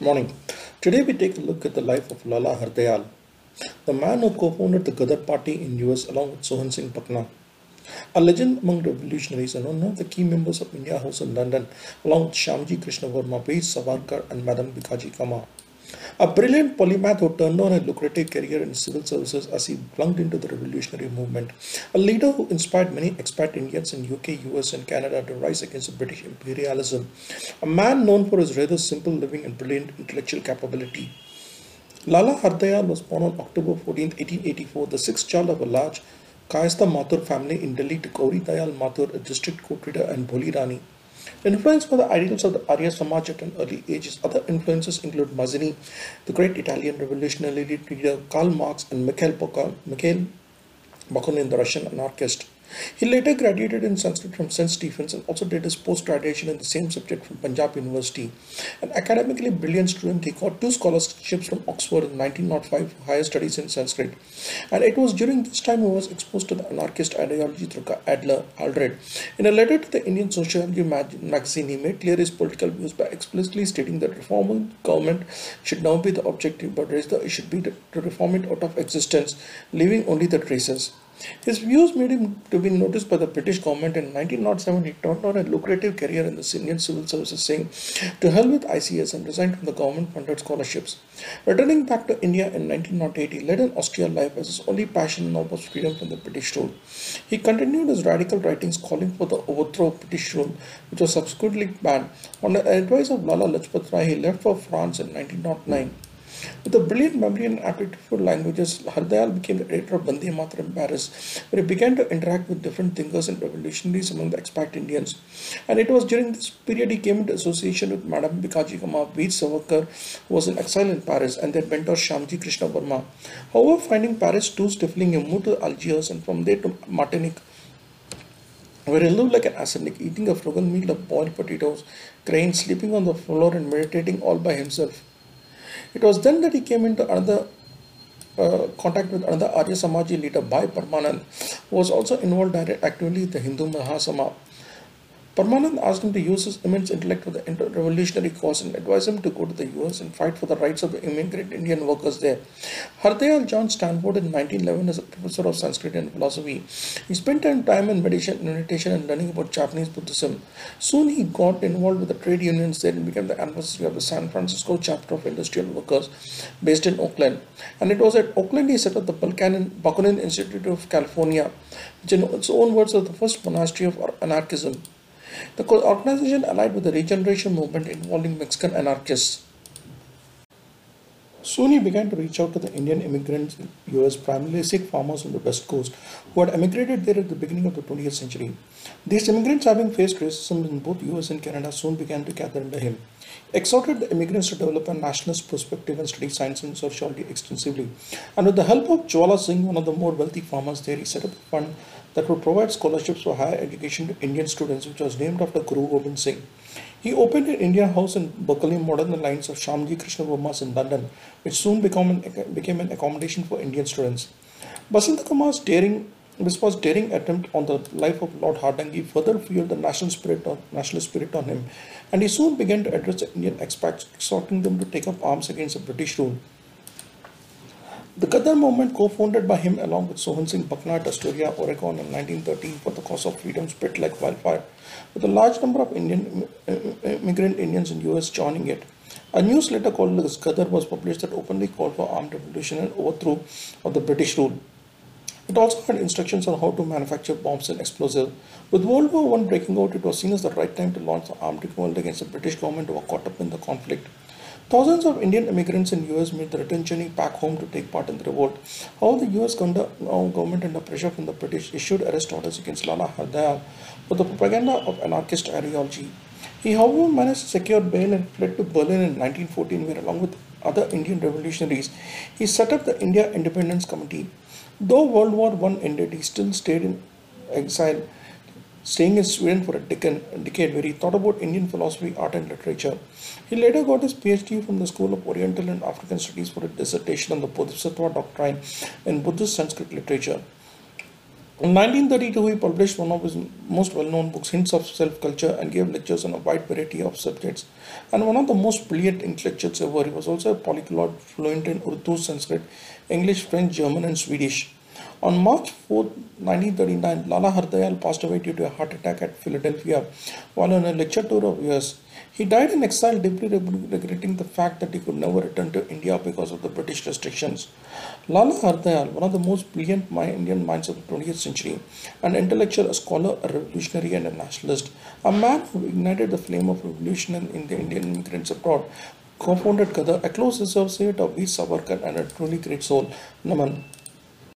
Morning. Today we take a look at the life of Lala Hardayal, the man who co-founded the Gadar party in US along with Sohan Singh Bhakna. A legend among revolutionaries and one of the key members of India House in London along with Shyamji Krishna Varma, Savarkar and Madam Bikaji Cama. A brilliant polymath who turned on a lucrative career in civil services as he plunged into the revolutionary movement. A leader who inspired many expat Indians in UK, US, and Canada to rise against British imperialism. A man known for his rather simple living and brilliant intellectual capability. Lala Hardayal was born on October 14, 1884, the sixth child of a large Kayastha Mathur family in Delhi to Gauri Dayal Mathur, a district court reader, and Bholi Rani, Influenced by the ideals of the Arya Samaj at an early age, other influences include Mazzini, the great Italian revolutionary leader Karl Marx, and Mikhail Bakunin, the Russian anarchist. He later graduated in Sanskrit from St. Stephen's and also did his post-graduation in the same subject from Punjab University. An academically brilliant student, he got two scholarships from Oxford in 1905 for higher studies in Sanskrit. And it was during this time he was exposed to the anarchist ideology through Adler Aldred. In a letter to the Indian Sociology magazine, he made clear his political views by explicitly stating that reform government should now be the objective, but rather it should be to reform it out of existence, leaving only the traces. His views made him to be noticed by the British government. In 1907, he turned on a lucrative career in the Indian civil services, saying, To hell with ICS, and resigned from the government funded scholarships. Returning back to India in 1908, he led an austere life as his only passion now was freedom from the British rule. He continued his radical writings calling for the overthrow of British rule, which was subsequently banned. On the advice of Lala Lajpat Rai, he left for France in 1909. With a brilliant memory and aptitude for languages, Hardayal became the editor of Bande Mataram in Paris, where he began to interact with different thinkers and revolutionaries among the expat Indians. And it was during this period he came into association with Madame Bikaji Cama, Veer Savarkar, who was in exile in Paris, and their mentor Shyamji Krishna Varma. However, finding Paris too stifling, he moved to Algiers and from there to Martinique where he lived like an ascetic, eating a frugal meal of boiled potatoes, grains, sleeping on the floor and meditating all by himself. It was then that he came into another uh, contact with another Arya Samaji leader, Bhai Parmanand, who was also involved actively in the Hindu Mahasabha Parmanand asked him to use his immense intellect for the revolutionary cause and advised him to go to the US and fight for the rights of the immigrant Indian workers there. Hardayal John Stanford in 1911 as a professor of Sanskrit and philosophy. He spent time in meditation, and learning about Japanese Buddhism. Soon he got involved with the trade unions there and became the ambassador of the San Francisco chapter of industrial workers based in Oakland. And it was at Oakland he set up the Bakunin Institute of California, which in its own words was the first monastery of anarchism. The organization allied with the regeneration movement involving Mexican anarchists. Soon he began to reach out to the Indian immigrants in US, primarily Sikh farmers on the west coast, who had emigrated there at the beginning of the 20th century. These immigrants, having faced racism in both US and Canada, soon began to gather under him. He exhorted the immigrants to develop a nationalist perspective and study science and sociology extensively. And with the help of Jwala Singh, one of the more wealthy farmers there, he set up a fund that would provide scholarships for higher education to Indian students, which was named after Guru Gobind Singh. He opened an India house in Berkeley modern the lines of Shyamji Krishna Varma's in London, which soon became an, became an accommodation for Indian students. Basant Kumar's daring this was daring attempt on the life of Lord Hardinge further fueled the national spirit on, national spirit on him, and he soon began to address Indian expats, exhorting them to take up arms against the British rule. The Gadar movement, co-founded by him along with Sohan Singh at Astoria, Oregon in 1913 for the cause of freedom spread like wildfire, with a large number of Indian immigrant Indians in the US joining it. A newsletter called *The Gadar was published that openly called for armed revolution and overthrow of the British rule. It also had instructions on how to manufacture bombs and explosives. With World War I breaking out, it was seen as the right time to launch the armed revolt against the British government who were caught up in the conflict. Thousands of Indian immigrants in US made the return journey back home to take part in the revolt. However, the US uh, government under pressure from the British issued arrest orders against Lala Hardayal for the propaganda of anarchist ideology. He however managed to secure bail and fled to Berlin in 1914 where along with other Indian revolutionaries, he set up the India Independence Committee. Though World War I ended, he still stayed in exile staying in Sweden for a decade where he thought about Indian philosophy, art and literature. He later got his PhD from the School of Oriental and African Studies for a dissertation on the Bodhisattva doctrine in Buddhist Sanskrit literature. In 1932, he published one of his most well-known books, Hints of Self-Culture, and gave lectures on a wide variety of subjects. And one of the most brilliant intellectuals ever, he was also a polyglot, fluent in Urdu, Sanskrit, English, French, German, and Swedish. On March 4, 1939, Lala Hardayal passed away due to a heart attack at Philadelphia while on a lecture tour of US. He died in exile, deeply regretting the fact that he could never return to India because of the British restrictions. Lala Hardayal, one of the most brilliant Indian minds of the 20th century, an intellectual, a scholar, a revolutionary, and a nationalist, a man who ignited the flame of revolution in the Indian immigrants abroad, co-founded Gadar, a close associate of V. Savarkar, and a truly great soul, Naman.